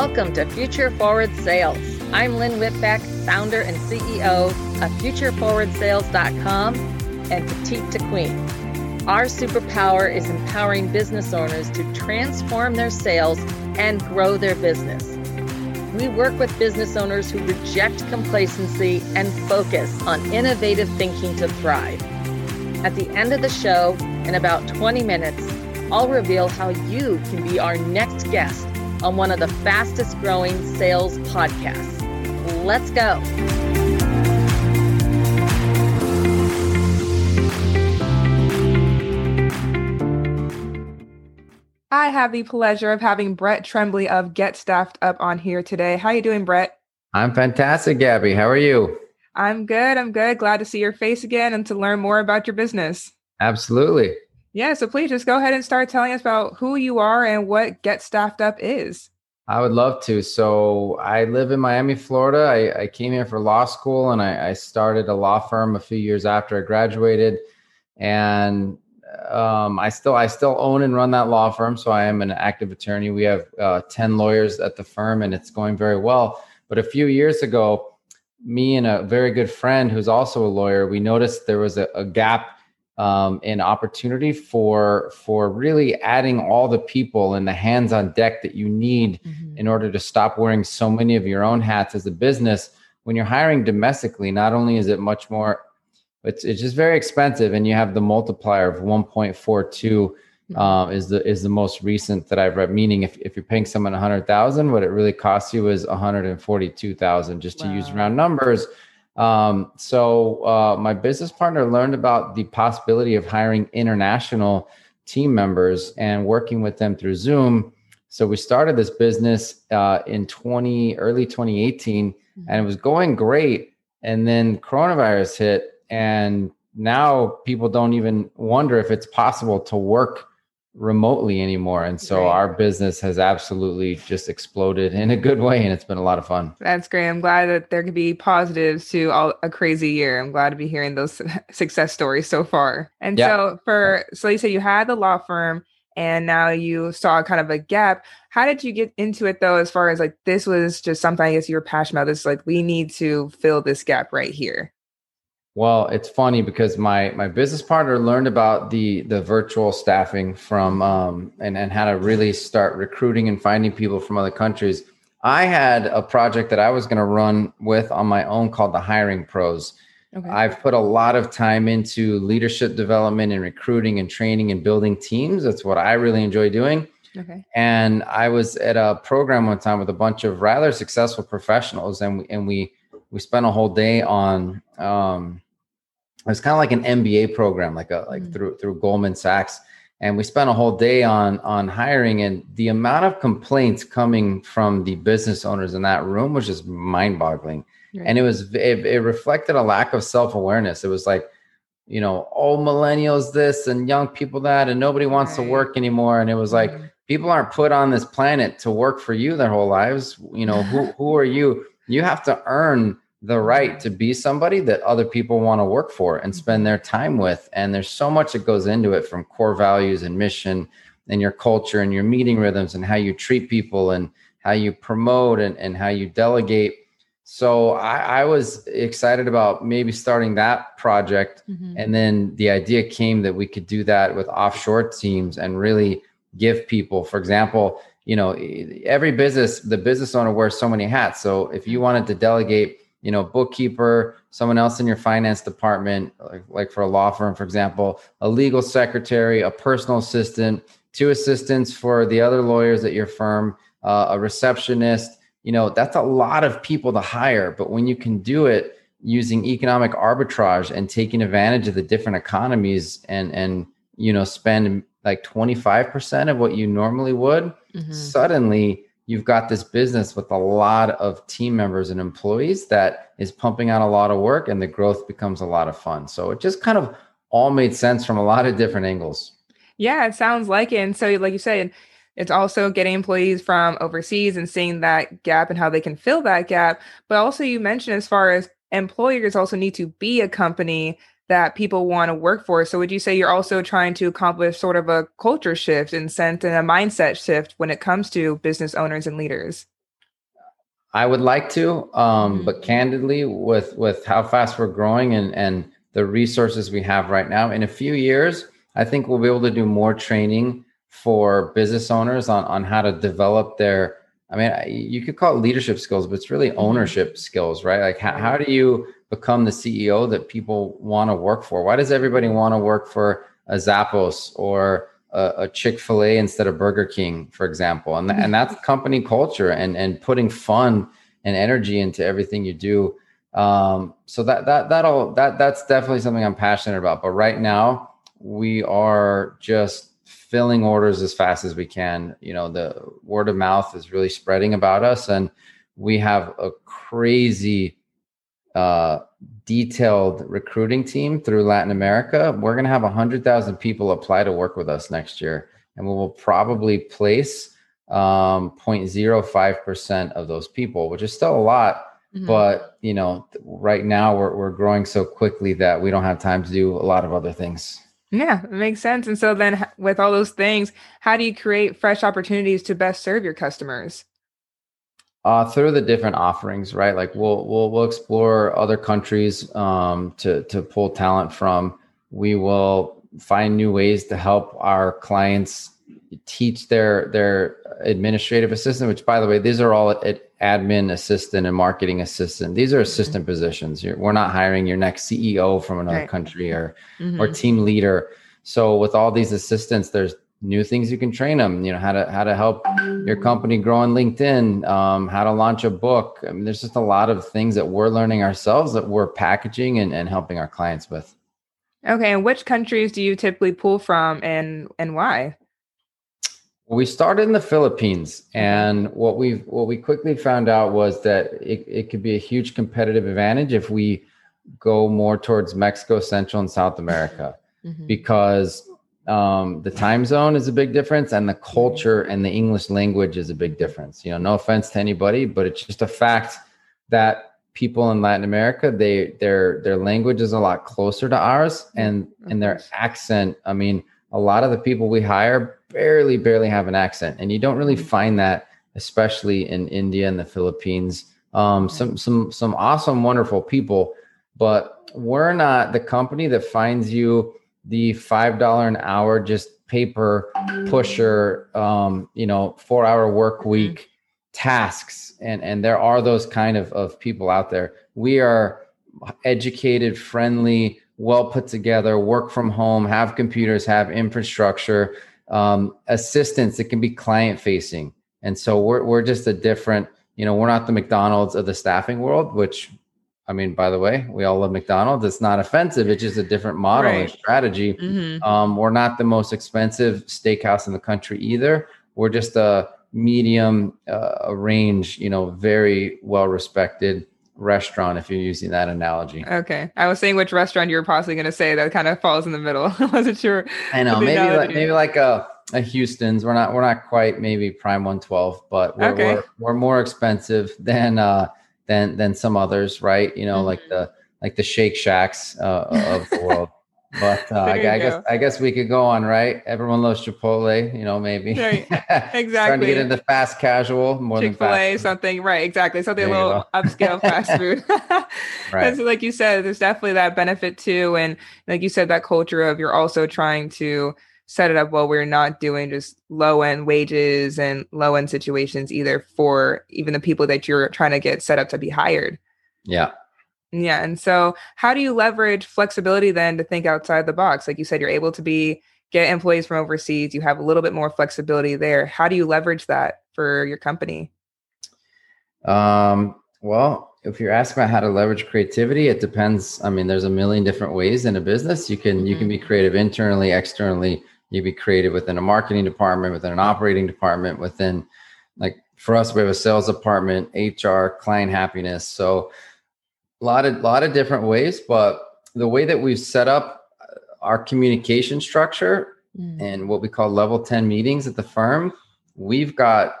Welcome to Future Forward Sales. I'm Lynn Whitbeck, founder and CEO of FutureForwardSales.com and Petite to Queen. Our superpower is empowering business owners to transform their sales and grow their business. We work with business owners who reject complacency and focus on innovative thinking to thrive. At the end of the show, in about 20 minutes, I'll reveal how you can be our next guest on one of the fastest growing sales podcasts. Let's go. I have the pleasure of having Brett Tremblay of Get Staffed Up on here today. How are you doing, Brett? I'm fantastic, Gabby. How are you? I'm good. I'm good. Glad to see your face again and to learn more about your business. Absolutely. Yeah, so please just go ahead and start telling us about who you are and what Get Staffed Up is. I would love to. So I live in Miami, Florida. I, I came here for law school and I, I, started a law firm a few years after I graduated. And um, I still I still own and run that law firm. So I am an active attorney. We have uh, 10 lawyers at the firm and it's going very well. But a few years ago, me and a very good friend who's also a lawyer, we noticed there was a, a gap um, an opportunity for for really adding all the people and the hands on deck that you need mm-hmm. in order to stop wearing so many of your own hats as a business when you're hiring domestically not only is it much more it's it's just very expensive and you have the multiplier of 1.42 mm-hmm. um, is the is the most recent that I've read. Meaning, if, if you're paying someone a hundred thousand, what it really costs you is one hundred and forty two thousand, just wow. to use round numbers. Um, so uh, my business partner learned about the possibility of hiring international team members and working with them through Zoom. So we started this business uh, in 20 early 2018, mm-hmm. and it was going great. And then coronavirus hit, and now people don't even wonder if it's possible to work remotely anymore. And so right. our business has absolutely just exploded in a good way. And it's been a lot of fun. That's great. I'm glad that there could be positives to all, a crazy year. I'm glad to be hearing those success stories so far. And yeah. so for, so you say you had the law firm and now you saw kind of a gap. How did you get into it though, as far as like this was just something I guess you were passionate about? This like we need to fill this gap right here. Well, it's funny because my my business partner learned about the the virtual staffing from um, and and how to really start recruiting and finding people from other countries. I had a project that I was going to run with on my own called the Hiring Pros. Okay. I've put a lot of time into leadership development and recruiting and training and building teams. That's what I really enjoy doing. Okay. And I was at a program one time with a bunch of rather successful professionals, and we, and we we spent a whole day on um, it's kind of like an MBA program, like a like mm through through Goldman Sachs. And we spent a whole day on on hiring, and the amount of complaints coming from the business owners in that room was just mind boggling. Right. And it was it, it reflected a lack of self awareness. It was like, you know, oh millennials this and young people that, and nobody wants right. to work anymore. And it was like mm people aren't put on this planet to work for you their whole lives. You know, who who are you? You have to earn the right to be somebody that other people want to work for and spend mm-hmm. their time with. And there's so much that goes into it from core values and mission and your culture and your meeting rhythms and how you treat people and how you promote and, and how you delegate. So I, I was excited about maybe starting that project. Mm-hmm. And then the idea came that we could do that with offshore teams and really give people, for example, you know, every business, the business owner wears so many hats. So if you wanted to delegate you know, bookkeeper, someone else in your finance department, like, like for a law firm, for example, a legal secretary, a personal assistant, two assistants for the other lawyers at your firm, uh, a receptionist. You know, that's a lot of people to hire. But when you can do it using economic arbitrage and taking advantage of the different economies and and you know spend like 25% of what you normally would, mm-hmm. suddenly you've got this business with a lot of team members and employees that is pumping out a lot of work and the growth becomes a lot of fun. So it just kind of all made sense from a lot of different angles. Yeah, it sounds like it. And so, like you said, it's also getting employees from overseas and seeing that gap and how they can fill that gap. But also, you mentioned as far as employers also need to be a company that people want to work for. So would you say you're also trying to accomplish sort of a culture shift and sense and a mindset shift when it comes to business owners and leaders? I would like to, um, mm-hmm. but candidly, with with how fast we're growing and and the resources we have right now, in a few years, I think we'll be able to do more training for business owners on on how to develop their. I mean, you could call it leadership skills, but it's really mm-hmm. ownership skills, right? Like, how, how do you become the CEO that people want to work for? Why does everybody want to work for a Zappos or a, a Chick Fil A instead of Burger King, for example, and and that's company culture and and putting fun and energy into everything you do. Um, so that that that'll that that's definitely something I'm passionate about. But right now, we are just filling orders as fast as we can. You know, the word of mouth is really spreading about us, and we have a crazy uh, detailed recruiting team through Latin America, we're going to have 100,000 people apply to work with us next year. And we will probably place um, 0.05% of those people, which is still a lot. Mm-hmm. But, you know, right now we're, we're growing so quickly that we don't have time to do a lot of other things. Yeah, it makes sense. And so then with all those things, how do you create fresh opportunities to best serve your customers? Uh, through the different offerings, right? Like we'll we'll we'll explore other countries um, to to pull talent from. We will find new ways to help our clients teach their their administrative assistant. Which, by the way, these are all at admin assistant and marketing assistant. These are assistant mm-hmm. positions. You're, we're not hiring your next CEO from another right. country or mm-hmm. or team leader. So with all these assistants, there's new things you can train them you know how to how to help your company grow on linkedin um, how to launch a book. I mean, there's just a lot of things that we're learning ourselves that we're packaging and, and helping our clients with. Okay and which countries do you typically pull from and and why? We started in the philippines and what we what we quickly found out was that it, it could be a huge competitive advantage if we go more towards mexico central and south america mm-hmm. because um, the time zone is a big difference and the culture and the english language is a big difference. You know no offense to anybody but it's just a fact that people in latin america they their their language is a lot closer to ours and and their accent i mean a lot of the people we hire barely barely have an accent and you don't really mm-hmm. find that especially in india and the philippines. Um, some some some awesome wonderful people but we're not the company that finds you the five dollar an hour just paper pusher um, you know four hour work mm-hmm. week tasks. And and there are those kind of of people out there. We are educated friendly well put together work from home have computers have infrastructure um, assistants that can be client facing. And so we're, we're just a different you know we're not the mcdonald's of the staffing world which I mean, by the way, we all love McDonald's. It's not offensive. It's just a different model right. and strategy. Mm-hmm. Um, we're not the most expensive steakhouse in the country either. We're just a medium uh, range, you know, very well respected restaurant if you're using that analogy. Okay. I was saying which restaurant you were possibly going to say that kind of falls in the middle. I wasn't sure. I know. Maybe like, maybe like a, a Houston's. We're not we're not quite maybe prime 112, but we're, okay. we're, we're more expensive than uh than than some others, right? You know, mm-hmm. like the like the Shake Shacks uh, of the world. But uh, I, I guess I guess we could go on, right? Everyone loves Chipotle, you know, maybe. Right. Exactly. Starting to get into fast casual more Chick Fil A, something, right? Exactly. Something there a little upscale fast food. right. So, like you said, there's definitely that benefit too, and like you said, that culture of you're also trying to set it up well we're not doing just low end wages and low end situations either for even the people that you're trying to get set up to be hired. Yeah. Yeah and so how do you leverage flexibility then to think outside the box? Like you said you're able to be get employees from overseas you have a little bit more flexibility there. How do you leverage that for your company? Um well if you're asking about how to leverage creativity it depends. I mean there's a million different ways in a business. You can mm-hmm. you can mm-hmm. be creative internally externally you be creative within a marketing department, within an operating department, within like for us, we have a sales department, HR, client happiness. So a lot of lot of different ways, but the way that we've set up our communication structure mm. and what we call level 10 meetings at the firm, we've got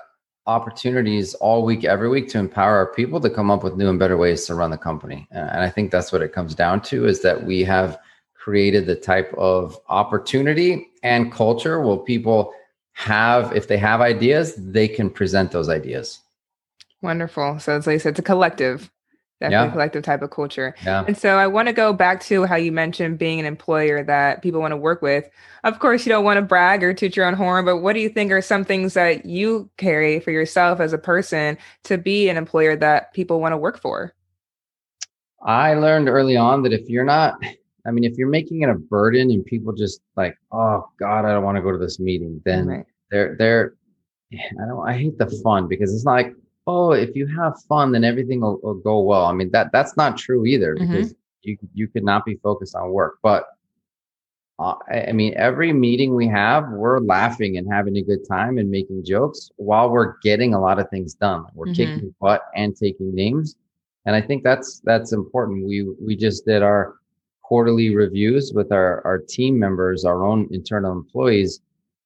opportunities all week, every week to empower our people to come up with new and better ways to run the company. And I think that's what it comes down to is that we have created the type of opportunity and culture where people have, if they have ideas, they can present those ideas. Wonderful. So it's like it's a collective, definitely Yeah. collective type of culture. Yeah. And so I want to go back to how you mentioned being an employer that people want to work with. Of course, you don't want to brag or toot your own horn, but what do you think are some things that you carry for yourself as a person to be an employer that people want to work for? I learned early on that if you're not, I mean, if you're making it a burden and people just like, oh God, I don't want to go to this meeting, then Right. they're they're I don't I hate the fun because it's not like, oh, if you have fun, then everything will, will go well. I mean, that that's not true either Mhm. because you you could not be focused on work. But uh, I mean, every meeting we have, we're laughing and having a good time and making jokes while we're getting a lot of things done. We're Mhm. kicking butt and taking names, and I think that's that's important. We we just did our quarterly reviews with our our team members, our own internal employees,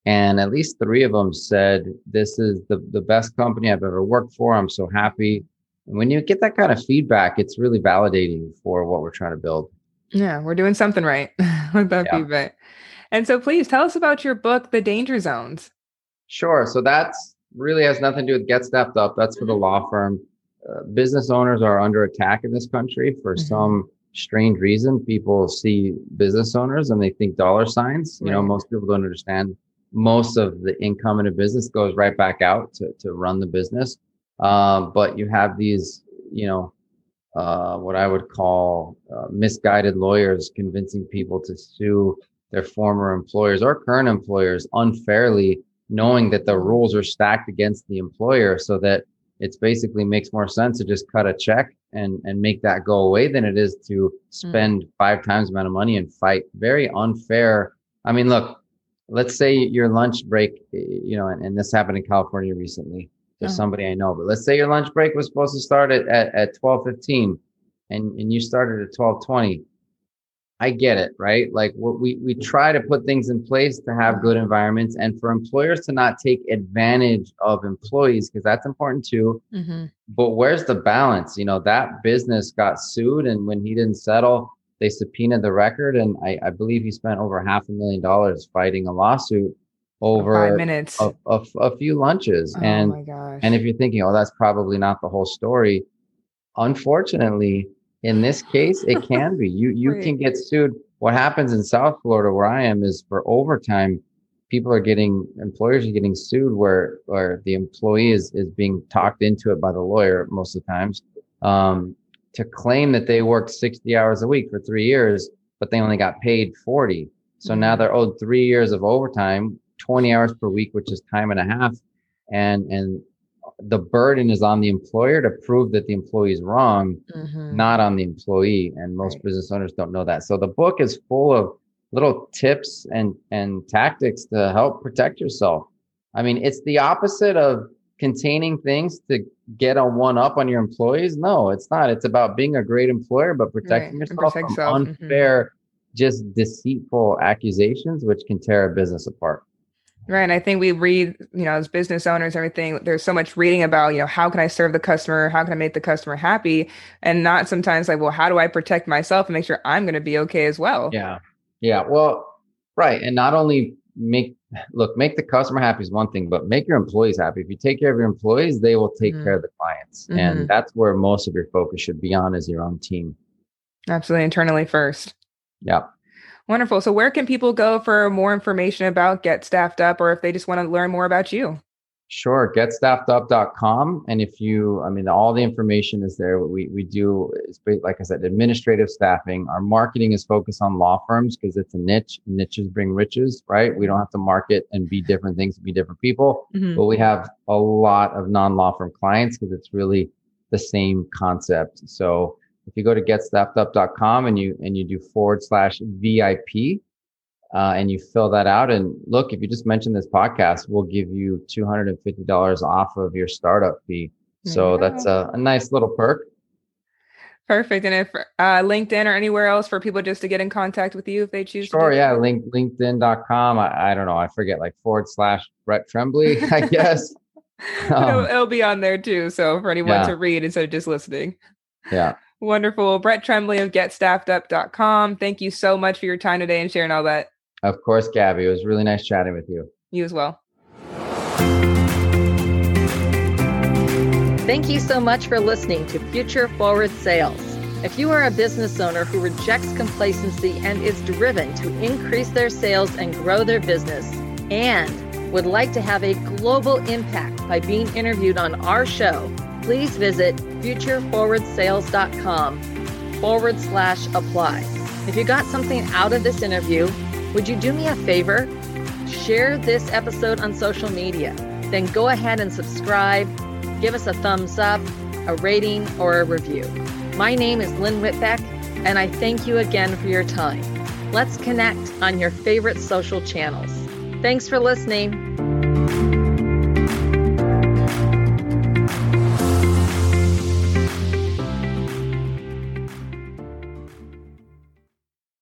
and at least three of them said, "This is the the best company I've ever worked for. I'm so happy." And when you get that kind of feedback, it's really validating for what we're trying to build. Yeah, we're doing something right with that Yeah. feedback. And so please tell us about your book, The Danger Zones. Sure. So that's really has nothing to do with Get Staffed Up. That's for the law firm. Uh, business owners are under attack in this country for Mhm. some strange reason. People see business owners and they think dollar signs. You know, most people don't understand. Most of the income in a business goes right back out to, to run the business. Um, but you have these, you know, uh, what I would call uh, misguided lawyers convincing people to sue their former employers or current employers unfairly, knowing that the rules are stacked against the employer so that it's basically makes more sense to just cut a check and, and make that go away than it is to hmm. spend five times the amount of money and fight very unfair. I mean, look, let's say your lunch break, you know, and, and this happened in California recently to Oh. somebody I know, but let's say your lunch break was supposed to start at, at, at 1215 and, and you started at 1220. I get it, right? Like we, we try to put things in place to have good environments and for employers to not take advantage of employees, because that's important too. Mm-hmm. But where's the balance? You know, that business got sued and when he didn't settle, they subpoenaed the record. And I, I believe he spent over half a million dollars fighting a lawsuit over five minutes. a, a, a few lunches. oh and and if you're thinking, oh, that's probably not the whole story, unfortunately, in this case, it can be. You you Right. can get sued. What happens in South Florida, where I am, is for overtime, people are getting employers are getting sued where where the employee is is being talked into it by the lawyer most of the times um, to claim that they worked 60 hours a week for three years, but they only got paid 40. So now Mhm. they're owed three years of overtime, 20 hours per week, which is time and a half. And and the burden is on the employer to prove that the employee is wrong, Mhm. not on the employee. And most Right. business owners don't know that. So the book is full of little tips and and tactics to help protect yourself. I mean, it's the opposite of containing things to get a one up on your employees. No, it's not. It's about being a great employer, but protecting Right, yourself protect from yourself, mhm. unfair, just deceitful accusations, which can tear a business apart. Right. And I think we read, you know, as business owners, everything, there's so much reading about, you know, how can I serve the customer? How can I make the customer happy? And not sometimes like, well, how do I protect myself and make sure I'm going to be okay as well? Yeah. Yeah. Well, right. And not only make, look, make the customer happy is one thing, but make your employees happy. If you take care of your employees, they will take Mhm. care of the clients. Mhm. And that's where most of your focus should be on is your own team. Absolutely. Internally first. Yeah. Wonderful. So where can people go for more information about Get Staffed Up or if they just want to learn more about you? Sure. Getstaffedup.com. And if you, I mean, all the information is there. We, we do, it's ba- like I said, administrative staffing. Our marketing is focused on law firms because it's a niche. Niches bring riches, right? We don't have to market and be different things to be different people. Mhm. but we have a lot of non-law firm clients because it's really the same concept. So if you go to getstaffedup.com and you and you do forward slash VIP uh, and you fill that out and look, if you just mention this podcast, we'll give you two hundred and fifty dollars off of your startup fee. So you that's a, a nice little perk. Perfect. And if uh, LinkedIn or anywhere else for people just to get in contact with you if they choose to. Sure, yeah, link linkedin.com. I, I don't know, I forget like forward slash Brett Tremblay, I guess. it'll, Um, it'll be on there too. So for anyone Yeah. to read instead of just listening. yeah. Wonderful. Brett Tremblay of getstaffedup.com. Thank you so much for your time today and sharing all that. Of course, Gabby. It was really nice chatting with you. You as well. Thank you so much for listening to Future Forward Sales. If you are a business owner who rejects complacency and is driven to increase their sales and grow their business, and would like to have a global impact by being interviewed on our show, please visit futureforwardsales.com forward slash apply. If you got something out of this interview, would you do me a favor? Share this episode on social media. Then go ahead and subscribe, give us a thumbs up, a rating, or a review. My name is Lynn Whitbeck, and I thank you again for your time. Let's connect on your favorite social channels. Thanks for listening.